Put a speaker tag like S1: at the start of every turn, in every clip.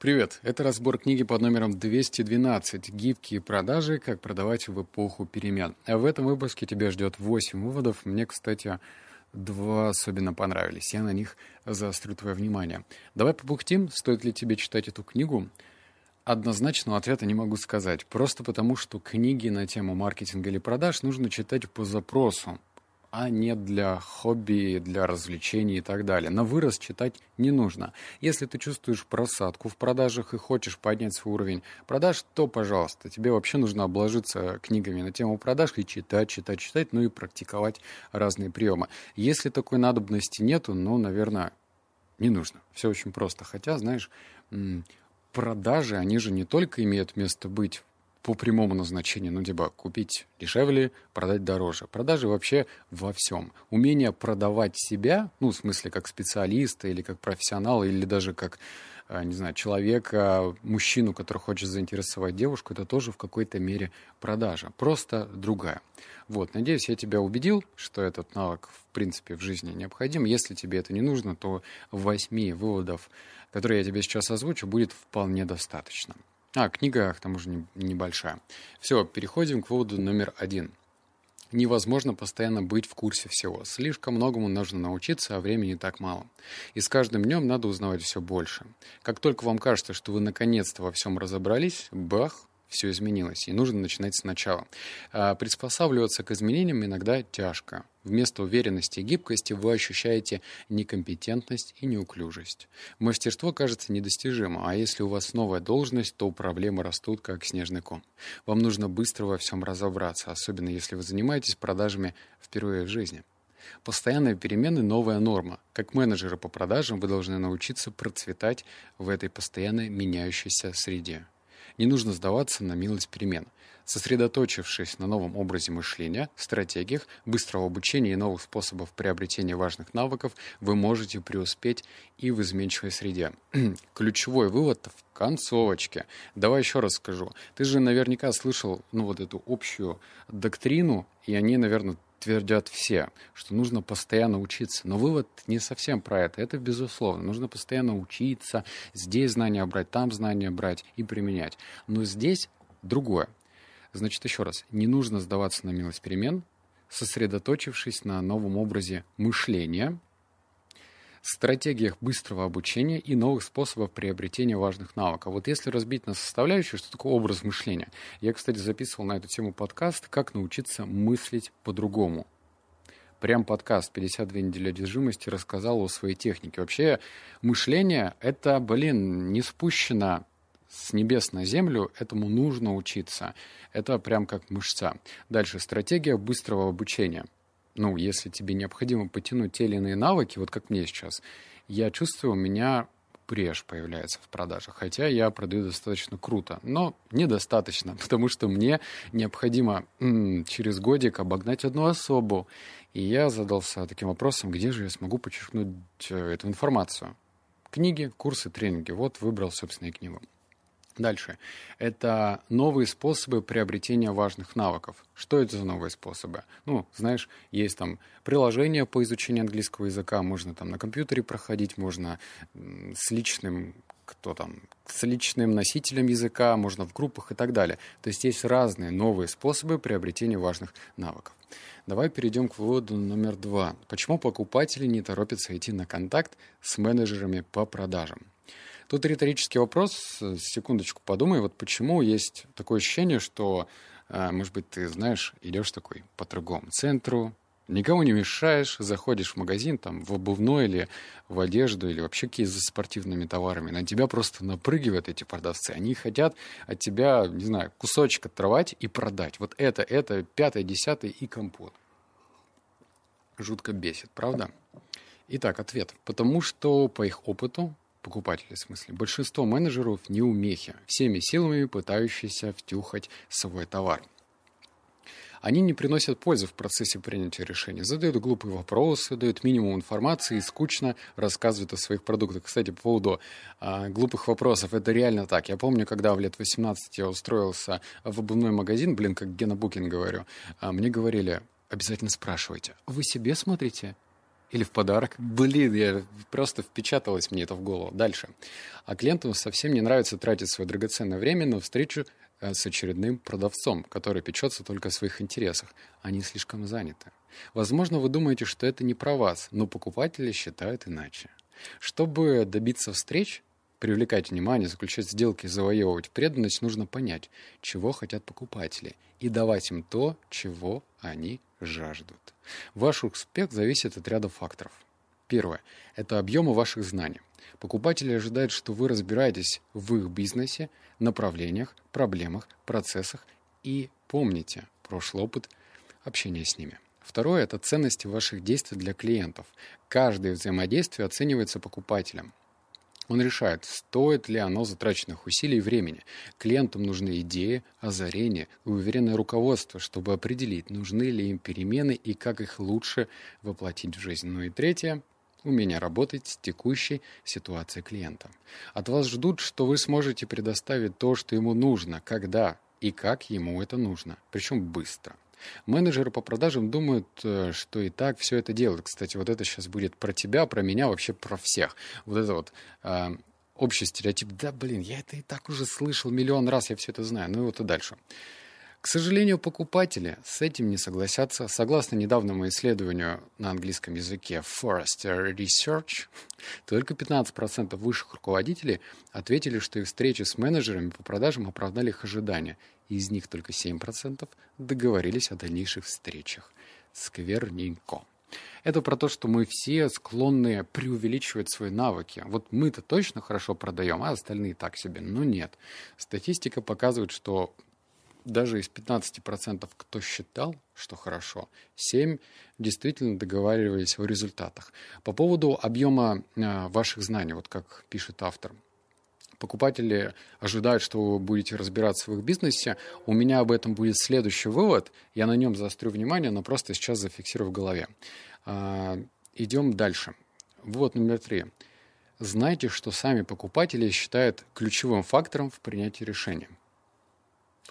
S1: Привет, это разбор книги под номером 212 «Гибкие продажи. Как продавать в эпоху перемен». А в этом выпуске тебя ждет 8 выводов. Мне, кстати, два особенно понравились. Я на них заострю твое внимание. Давай побухтим, стоит ли тебе читать эту книгу. Однозначного ответа не могу сказать. Просто потому, что книги на тему маркетинга или продаж нужно читать по запросу а не для хобби, для развлечений и так далее. На вырос читать не нужно. Если ты чувствуешь просадку в продажах и хочешь поднять свой уровень продаж, то, пожалуйста, тебе вообще нужно обложиться книгами на тему продаж и читать, читать, читать, ну и практиковать разные приемы. Если такой надобности нету, ну, наверное, не нужно. Все очень просто. Хотя, знаешь, продажи, они же не только имеют место быть по прямому назначению, ну, типа, купить дешевле, продать дороже. Продажи вообще во всем. Умение продавать себя, ну, в смысле, как специалиста или как профессионала, или даже как, э, не знаю, человека, мужчину, который хочет заинтересовать девушку, это тоже в какой-то мере продажа. Просто другая. Вот, надеюсь, я тебя убедил, что этот навык, в принципе, в жизни необходим. Если тебе это не нужно, то восьми выводов, которые я тебе сейчас озвучу, будет вполне достаточно. А, книга, к тому же, не, небольшая. Все, переходим к выводу номер один. Невозможно постоянно быть в курсе всего. Слишком многому нужно научиться, а времени так мало. И с каждым днем надо узнавать все больше. Как только вам кажется, что вы наконец-то во всем разобрались, бах, все изменилось, и нужно начинать сначала. А приспосабливаться к изменениям иногда тяжко. Вместо уверенности и гибкости вы ощущаете некомпетентность и неуклюжесть. Мастерство кажется недостижимым, а если у вас новая должность, то проблемы растут как снежный ком. Вам нужно быстро во всем разобраться, особенно если вы занимаетесь продажами впервые в жизни. Постоянные перемены – новая норма. Как менеджеры по продажам вы должны научиться процветать в этой постоянно меняющейся среде. Не нужно сдаваться на милость перемен. Сосредоточившись на новом образе мышления, стратегиях, быстрого обучения и новых способов приобретения важных навыков, вы можете преуспеть и в изменчивой среде. Ключевой вывод в концовочке. Давай еще раз скажу. Ты же наверняка слышал ну, вот эту общую доктрину, и они, наверное, твердят все, что нужно постоянно учиться. Но вывод не совсем про это. Это безусловно. Нужно постоянно учиться, здесь знания брать, там знания брать и применять. Но здесь другое. Значит, еще раз, не нужно сдаваться на милость перемен, сосредоточившись на новом образе мышления – стратегиях быстрого обучения и новых способов приобретения важных навыков. Вот если разбить на составляющие, что такое образ мышления? Я, кстати, записывал на эту тему подкаст «Как научиться мыслить по-другому». Прям подкаст «52 недели одержимости» рассказал о своей технике. Вообще, мышление — это, блин, не спущено с небес на землю, этому нужно учиться. Это прям как мышца. Дальше, стратегия быстрого обучения — ну, если тебе необходимо потянуть те или иные навыки, вот как мне сейчас, я чувствую, у меня брешь появляется в продажах. Хотя я продаю достаточно круто, но недостаточно, потому что мне необходимо м- через годик обогнать одну особу. И я задался таким вопросом, где же я смогу подчеркнуть э, эту информацию. Книги, курсы, тренинги. Вот выбрал, собственно, и книгу. Дальше. Это новые способы приобретения важных навыков. Что это за новые способы? Ну, знаешь, есть там приложения по изучению английского языка, можно там на компьютере проходить, можно с личным кто там, с личным носителем языка, можно в группах и так далее. То есть есть разные новые способы приобретения важных навыков. Давай перейдем к выводу номер два. Почему покупатели не торопятся идти на контакт с менеджерами по продажам? Тут риторический вопрос, секундочку подумай, вот почему есть такое ощущение, что, э, может быть, ты знаешь, идешь такой по торговому центру, никого не мешаешь, заходишь в магазин, там, в обувной или в одежду, или вообще какие-то спортивными товарами, на тебя просто напрыгивают эти продавцы. Они хотят от тебя, не знаю, кусочек оторвать и продать. Вот это, это, пятое, десятое и компот. Жутко бесит, правда? Итак, ответ. Потому что по их опыту покупателей, в смысле, большинство менеджеров не умехи, всеми силами пытающиеся втюхать свой товар. Они не приносят пользы в процессе принятия решений, задают глупые вопросы, дают минимум информации и скучно рассказывают о своих продуктах. Кстати, по поводу а, глупых вопросов, это реально так. Я помню, когда в лет 18 я устроился в обувной магазин, блин, как Гена Букин говорю, а, мне говорили, обязательно спрашивайте, вы себе смотрите? Или в подарок. Блин, я просто впечаталось мне это в голову. Дальше. А клиентам совсем не нравится тратить свое драгоценное время на встречу э, с очередным продавцом, который печется только о своих интересах. Они слишком заняты. Возможно, вы думаете, что это не про вас, но покупатели считают иначе. Чтобы добиться встреч, привлекать внимание, заключать сделки, завоевывать преданность, нужно понять, чего хотят покупатели, и давать им то, чего они жаждут. Ваш успех зависит от ряда факторов. Первое – это объемы ваших знаний. Покупатели ожидают, что вы разбираетесь в их бизнесе, направлениях, проблемах, процессах и помните прошлый опыт общения с ними. Второе – это ценности ваших действий для клиентов. Каждое взаимодействие оценивается покупателем. Он решает, стоит ли оно затраченных усилий и времени. Клиентам нужны идеи, озарения и уверенное руководство, чтобы определить, нужны ли им перемены и как их лучше воплотить в жизнь. Ну и третье умение работать с текущей ситуацией клиента. От вас ждут, что вы сможете предоставить то, что ему нужно, когда и как ему это нужно, причем быстро. Менеджеры по продажам думают, э, что и так все это делают. Кстати, вот это сейчас будет про тебя, про меня, вообще про всех. Вот это вот э, общий стереотип. Да, блин, я это и так уже слышал миллион раз, я все это знаю. Ну и вот и дальше. К сожалению, покупатели с этим не согласятся. Согласно недавнему исследованию на английском языке Forrester Research, только 15% высших руководителей ответили, что их встречи с менеджерами по продажам оправдали их ожидания. Из них только 7% договорились о дальнейших встречах. Скверненько. Это про то, что мы все склонны преувеличивать свои навыки. Вот мы-то точно хорошо продаем, а остальные так себе. Но нет. Статистика показывает, что даже из 15%, кто считал, что хорошо, 7 действительно договаривались о результатах. По поводу объема э, ваших знаний, вот как пишет автор, покупатели ожидают, что вы будете разбираться в их бизнесе. У меня об этом будет следующий вывод. Я на нем заострю внимание, но просто сейчас зафиксирую в голове. А, идем дальше. Вот номер три. Знайте, что сами покупатели считают ключевым фактором в принятии решения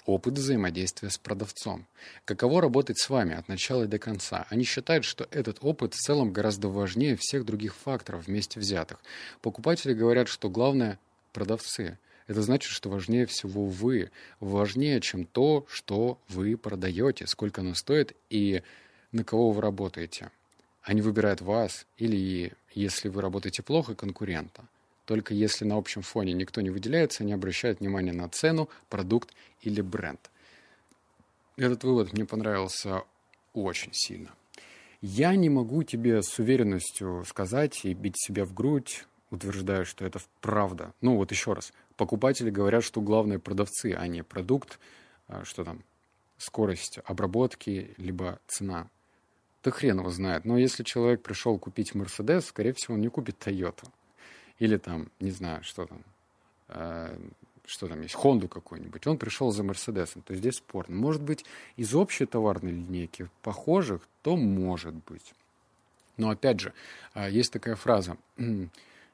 S1: опыт взаимодействия с продавцом. Каково работать с вами от начала и до конца? Они считают, что этот опыт в целом гораздо важнее всех других факторов вместе взятых. Покупатели говорят, что главное – продавцы. Это значит, что важнее всего вы, важнее, чем то, что вы продаете, сколько оно стоит и на кого вы работаете. Они выбирают вас или, если вы работаете плохо, конкурента – только если на общем фоне никто не выделяется, не обращают внимания на цену, продукт или бренд. Этот вывод мне понравился очень сильно. Я не могу тебе с уверенностью сказать и бить себя в грудь, утверждая, что это правда. Ну вот еще раз, покупатели говорят, что главные продавцы, а не продукт, а, что там, скорость обработки, либо цена. Да хрен его знает. Но если человек пришел купить Мерседес, скорее всего, он не купит Тойоту. Или там, не знаю, что там, э, что там есть, Хонду какую-нибудь. Он пришел за Мерседесом. То есть здесь спорно. Может быть, из общей товарной линейки похожих, то может быть. Но опять же, э, есть такая фраза.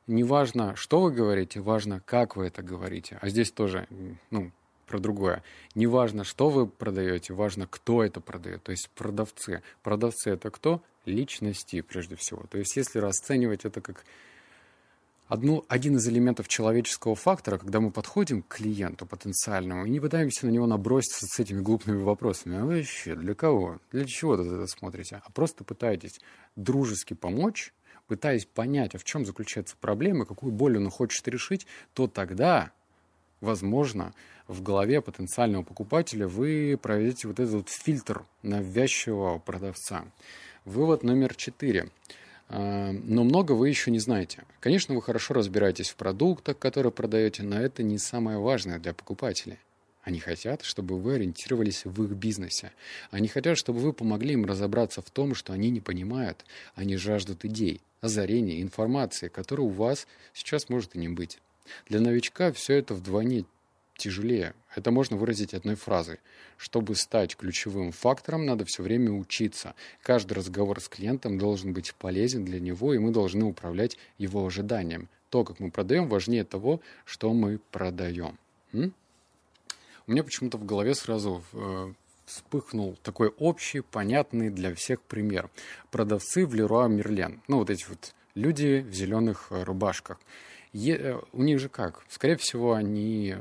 S1: Не важно, что вы говорите, важно, как вы это говорите. А здесь тоже, ну, про другое. Не важно, что вы продаете, важно, кто это продает. То есть продавцы. Продавцы это кто? Личности, прежде всего. То есть если расценивать это как одну, один из элементов человеческого фактора, когда мы подходим к клиенту потенциальному и не пытаемся на него наброситься с этими глупыми вопросами. А вообще, для кого? Для чего вы это смотрите? А просто пытаетесь дружески помочь, пытаясь понять, а в чем заключается проблема, какую боль он хочет решить, то тогда, возможно, в голове потенциального покупателя вы проведете вот этот вот фильтр навязчивого продавца. Вывод номер четыре. А, но много вы еще не знаете. Конечно, вы хорошо разбираетесь в продуктах, которые продаете, но это не самое важное для покупателей. Они хотят, чтобы вы ориентировались в их бизнесе. Они хотят, чтобы вы помогли им разобраться в том, что они не понимают. Они жаждут идей, озарения, информации, которой у вас сейчас может и не быть. Для новичка все это вдвойне тяжелее. Это можно выразить одной фразой. Чтобы стать ключевым фактором, надо все время учиться. Каждый разговор с клиентом должен быть полезен для него, и мы должны управлять его ожиданием. То, как мы продаем, важнее того, что мы продаем. М? У меня почему-то в голове сразу э, вспыхнул такой общий, понятный для всех пример. Продавцы в Леруа Мерлен. Ну, вот эти вот люди в зеленых рубашках. Е, э, у них же как? Скорее всего, они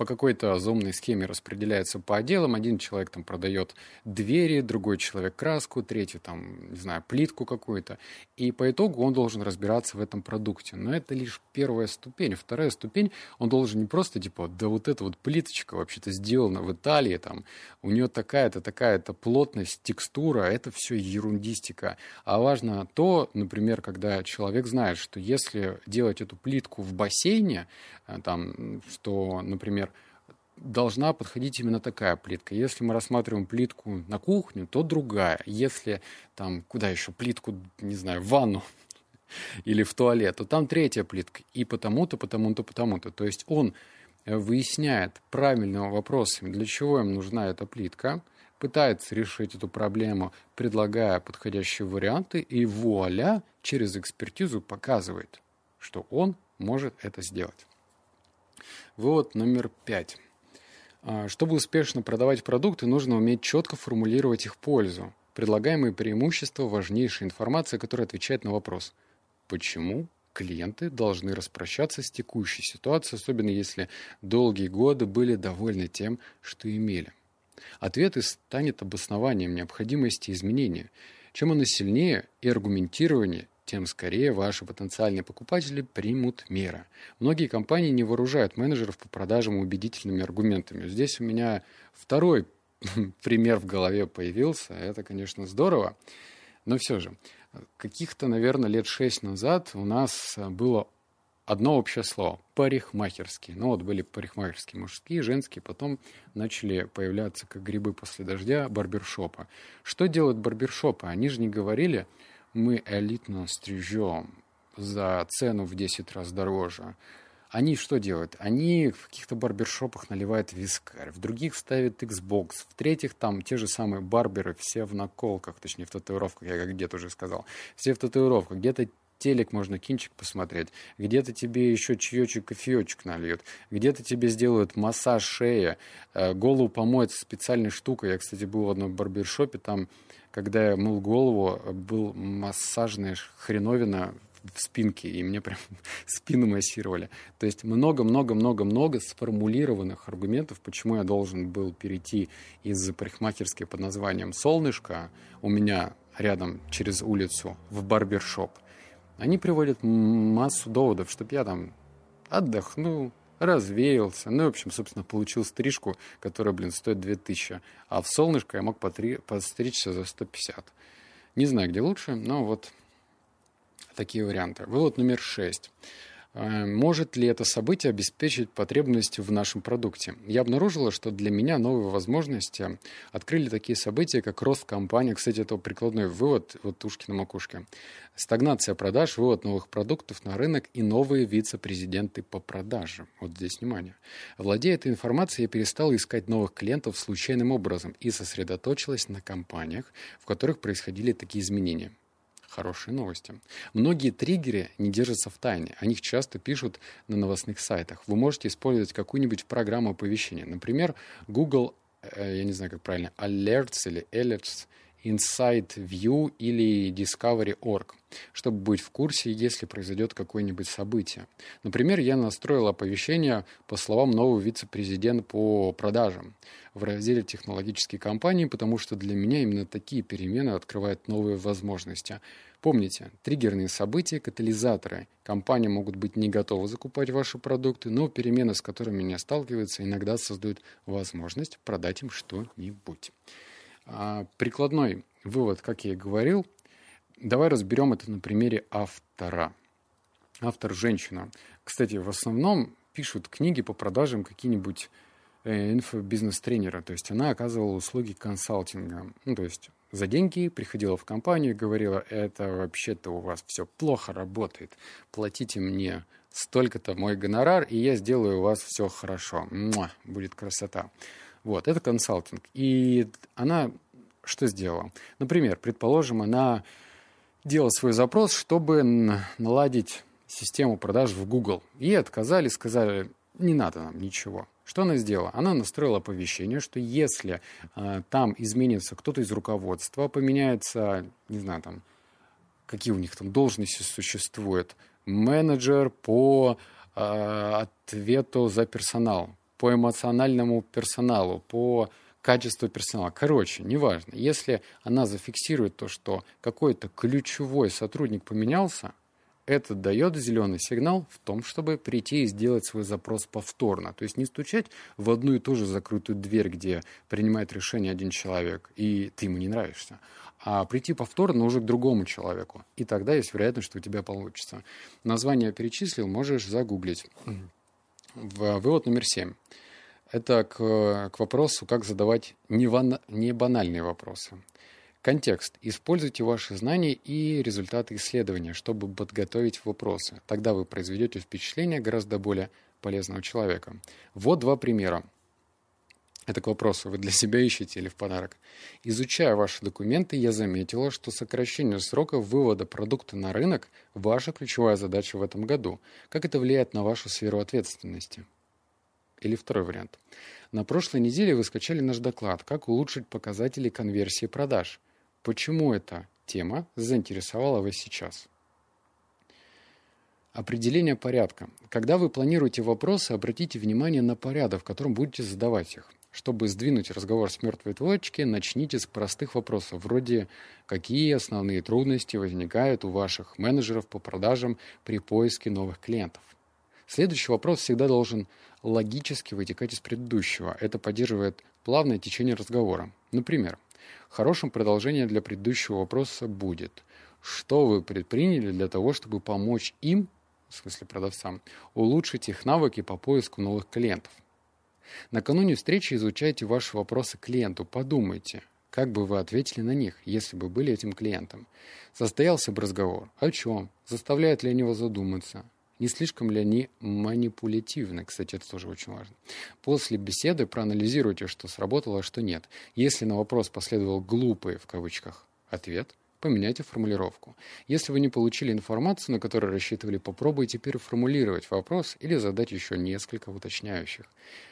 S1: по какой-то зомной схеме распределяются по отделам. Один человек там продает двери, другой человек краску, третий там, не знаю, плитку какую-то. И по итогу он должен разбираться в этом продукте. Но это лишь первая ступень. Вторая ступень, он должен не просто типа, да вот эта вот плиточка вообще-то сделана в Италии, там, у нее такая-то, такая-то плотность, текстура, это все ерундистика. А важно то, например, когда человек знает, что если делать эту плитку в бассейне, э, там, что, например, должна подходить именно такая плитка. Если мы рассматриваем плитку на кухню, то другая. Если там, куда еще, плитку, не знаю, в ванну или в туалет, то там третья плитка. И потому-то, потому-то, потому-то. То есть он э, выясняет правильными вопросами, для чего им нужна эта плитка, пытается решить эту проблему, предлагая подходящие варианты, и вуаля, через экспертизу показывает, что он может это сделать. Вывод номер пять. А, чтобы успешно продавать продукты, нужно уметь четко формулировать их пользу. Предлагаемые преимущества – важнейшая информация, которая отвечает на вопрос «Почему клиенты должны распрощаться с текущей ситуацией, особенно если долгие годы были довольны тем, что имели?» Ответ и станет обоснованием необходимости изменения. Чем оно сильнее и аргументированнее, тем скорее ваши потенциальные покупатели примут меры. Многие компании не вооружают менеджеров по продажам убедительными аргументами. Здесь у меня второй пример в голове появился. Это, конечно, здорово. Но все же, каких-то, наверное, лет шесть назад у нас было одно общее слово – парикмахерский. Ну вот были парикмахерские мужские, женские, потом начали появляться, как грибы после дождя, барбершопа. Что делают барбершопы? Они же не говорили – мы элитно стрижем за цену в 10 раз дороже. Они что делают? Они в каких-то барбершопах наливают вискарь, в других ставят Xbox, в третьих там те же самые барберы, все в наколках, точнее в татуировках, я как дед уже сказал, все в татуировках, где-то телек можно кинчик посмотреть, где-то тебе еще чаечек, кофеечек нальют, где-то тебе сделают массаж шеи, э, голову помоют специальной штукой. Я, кстати, был в одном барбершопе, там когда я мыл голову, был массажная хреновина в спинке, и мне прям спину массировали. То есть много-много-много-много сформулированных аргументов, почему я должен был перейти из парикмахерской под названием «Солнышко» у меня рядом через улицу в барбершоп. Они приводят массу доводов, чтобы я там отдохнул, развеялся. Ну, в общем, собственно, получил стрижку, которая, блин, стоит 2000. А в солнышко я мог потри... подстричься за 150. Не знаю, где лучше, но вот такие варианты. Вывод номер 6. Э, может ли это событие обеспечить потребности в нашем продукте? Я обнаружила, что для меня новые возможности открыли такие события, как рост компании. Кстати, это прикладной вывод, вот ушки на макушке. Стагнация продаж, вывод новых продуктов на рынок и новые вице-президенты по продажам. Вот здесь внимание. Владея этой информацией, я перестала искать новых клиентов случайным образом и сосредоточилась на компаниях, в которых происходили такие изменения хорошие новости. Многие триггеры не держатся в тайне. О них часто пишут на новостных сайтах. Вы можете использовать какую-нибудь программу оповещения. Например, Google, э, я не знаю, как правильно, Alerts или Alerts, Insight View или Discovery.org, чтобы быть в курсе, если произойдет какое-нибудь событие. Например, я настроил оповещение по словам нового вице-президента по продажам в разделе «Технологические компании», потому что для меня именно такие перемены открывают новые возможности. Помните, триггерные события – катализаторы. Компании могут быть не готовы закупать ваши продукты, но перемены, с которыми они сталкиваются, иногда создают возможность продать им что-нибудь. А прикладной вывод, как я и говорил, давай разберем это на примере автора. Автор – женщина. Кстати, в основном пишут книги по продажам какие-нибудь Э, инфобизнес-тренера, то есть она оказывала услуги консалтинга. Ну, то есть за деньги приходила в компанию и говорила, это вообще-то у вас все плохо работает, платите мне столько-то мой гонорар, и я сделаю у вас все хорошо. Муа, будет красота. Вот, это консалтинг. И она что сделала? Например, предположим, она делала свой запрос, чтобы наладить систему продаж в Google. И отказали, сказали, не надо нам ничего. Что она сделала? Она настроила оповещение, что если э, там изменится кто-то из руководства, поменяется, не знаю, там, какие у них там должности существуют, менеджер по э, ответу за персонал, по эмоциональному персоналу, по качеству персонала. Короче, неважно. Если она зафиксирует то, что какой-то ключевой сотрудник поменялся, это дает зеленый сигнал в том, чтобы прийти и сделать свой запрос повторно. То есть не стучать в одну и ту же закрытую дверь, где принимает решение один человек, и ты ему не нравишься, а прийти повторно уже к другому человеку. И тогда есть вероятность, что у тебя получится. Название перечислил, можешь загуглить. Вывод номер семь. Это к, к вопросу, как задавать не, ван, не банальные вопросы. Контекст. Используйте ваши знания и результаты исследования, чтобы подготовить вопросы. Тогда вы произведете впечатление гораздо более полезного человека. Вот два примера. Это к вопросу, вы для себя ищете или в подарок. Изучая ваши документы, я заметила, что сокращение срока вывода продукта на рынок – ваша ключевая задача в этом году. Как это влияет на вашу сферу ответственности? Или второй вариант. На прошлой неделе вы скачали наш доклад «Как улучшить показатели конверсии продаж». Почему эта тема заинтересовала вас сейчас? Определение порядка. Когда вы планируете вопросы, обратите внимание на порядок, в котором будете задавать их. Чтобы сдвинуть разговор с мертвой точки, начните с простых вопросов, вроде «Какие основные трудности возникают у ваших менеджеров по продажам при поиске новых клиентов?» Следующий вопрос всегда должен логически вытекать из предыдущего. Это поддерживает плавное течение разговора. Например, Хорошим продолжением для предыдущего вопроса будет, что вы предприняли для того, чтобы помочь им, в смысле продавцам, улучшить их навыки по поиску новых клиентов. Накануне встречи изучайте ваши вопросы клиенту, подумайте, как бы вы ответили на них, если бы были этим клиентом. Состоялся бы разговор. О чем? Заставляет ли они его задуматься? Не слишком ли они манипулятивны? Кстати, это тоже очень важно. После беседы проанализируйте, что сработало, а что нет. Если на вопрос последовал «глупый» в кавычках ответ, поменяйте формулировку. Если вы не получили информацию, на которую рассчитывали, попробуйте переформулировать вопрос или задать еще несколько уточняющих.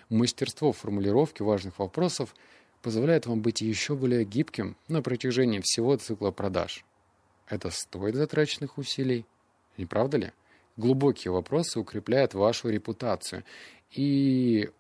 S1: Мастерство формулировки важных вопросов позволяет вам быть еще более гибким на протяжении всего цикла продаж. Это стоит затраченных усилий, не правда ли? глубокие вопросы укрепляют вашу репутацию и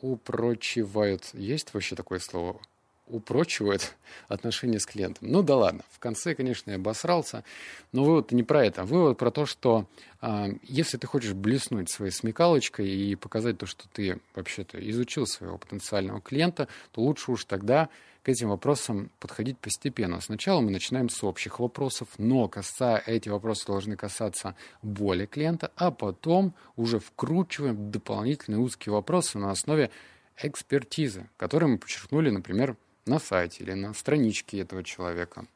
S1: упрочивают, есть вообще такое слово? Упрочивают отношения с клиентом. Ну да ладно, в конце, конечно, я обосрался, но вывод не про это. Вывод про то, что э, если ты хочешь блеснуть своей смекалочкой и показать то, что ты вообще-то изучил своего потенциального клиента, то лучше уж тогда к этим вопросам подходить постепенно. Сначала мы начинаем с общих вопросов, но касая, эти вопросы должны касаться боли клиента, а потом уже вкручиваем дополнительные узкие вопросы на основе экспертизы, которые мы подчеркнули, например, на сайте или на страничке этого человека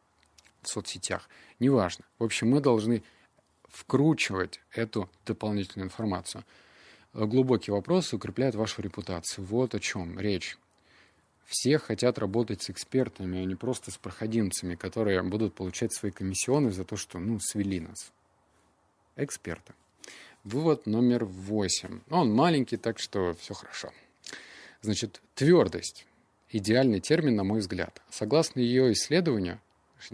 S1: в соцсетях. Неважно. В общем, мы должны вкручивать эту дополнительную информацию. Глубокие вопросы укрепляют вашу репутацию. Вот о чем речь. Все хотят работать с экспертами, а не просто с проходимцами, которые будут получать свои комиссионы за то, что, ну, свели нас. Эксперты. Вывод номер восемь. Он маленький, так что все хорошо. Значит, твердость идеальный термин, на мой взгляд. Согласно ее исследованию,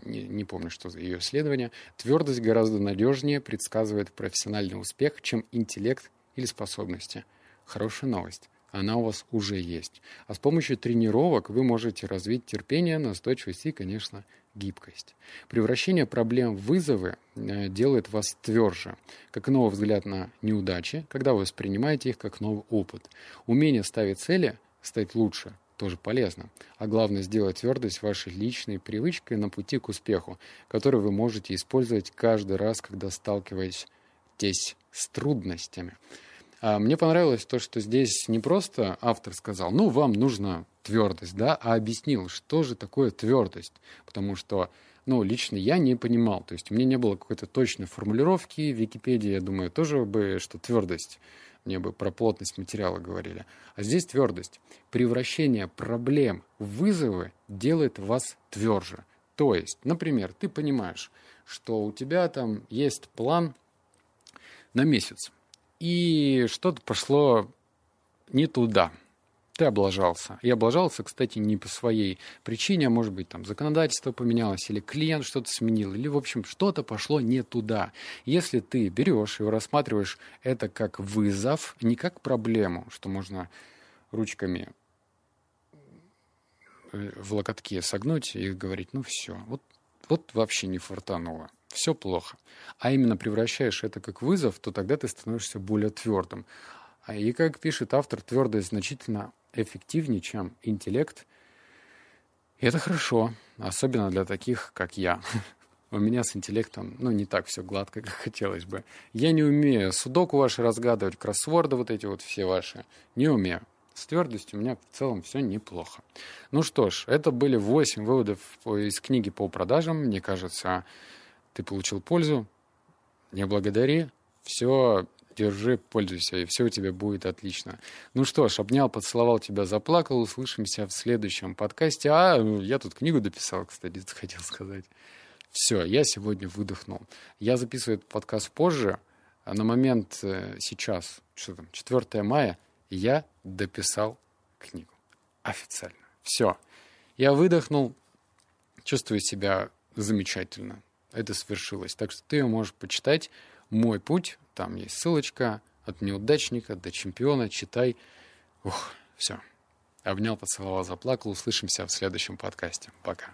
S1: не, не помню, что за ее исследование, твердость гораздо надежнее предсказывает профессиональный успех, чем интеллект или способности. Хорошая новость. Она у вас уже есть. А с помощью тренировок вы можете развить терпение, настойчивость и, конечно, гибкость. Превращение проблем в вызовы э, делает вас тверже, как новый взгляд на неудачи, когда вы воспринимаете их как новый опыт. Умение ставить цели, стать лучше, тоже полезно. А главное, сделать твердость вашей личной привычкой на пути к успеху, которую вы можете использовать каждый раз, когда сталкиваетесь с трудностями. А мне понравилось то, что здесь не просто автор сказал, ну, вам нужна твердость, да, а объяснил, что же такое твердость. Потому что, ну, лично я не понимал, то есть у меня не было какой-то точной формулировки в Википедии, я думаю, тоже бы, что твердость мне бы про плотность материала говорили. А здесь твердость. Превращение проблем в вызовы делает вас тверже. То есть, например, ты понимаешь, что у тебя там есть план на месяц. и что-то пошло не туда. Ты облажался. И облажался, кстати, не по своей причине, а может быть, там законодательство поменялось, или клиент что-то сменил, или, в общем, что-то пошло не туда. Если ты берешь и рассматриваешь это как вызов, не как проблему, что можно ручками э, в локотке согнуть и говорить, ну все, вот, вот вообще не фартануло, все плохо. А именно превращаешь это как вызов, то тогда ты становишься более твердым. А и, как пишет автор, твердость значительно эффективнее, чем интеллект. И это хорошо, особенно для таких, как я. У меня с интеллектом, ну, не так все гладко, как хотелось бы. Я не умею судоку ваши разгадывать, кроссворды вот эти вот все ваши. Не умею. С твердостью у меня в целом все неплохо. Ну что ж, это были 8 выводов из книги по продажам. Мне кажется, ты получил пользу. Не благодари. Все держи, пользуйся, и все у тебя будет отлично. Ну что ж, обнял, поцеловал тебя, заплакал. Услышимся в следующем подкасте. А, я тут книгу дописал, кстати, хотел сказать. Все, я сегодня выдохнул. Я записываю этот подкаст позже. А на момент э, сейчас, что там, 4 мая, я дописал книгу. Официально. Все. Я выдохнул, чувствую себя замечательно. Это свершилось. Так что ты можешь почитать «Мой путь» Там есть ссылочка от неудачника до чемпиона. Читай. Ух, все. Обнял, поцеловал, заплакал. Услышимся в следующем подкасте. Пока.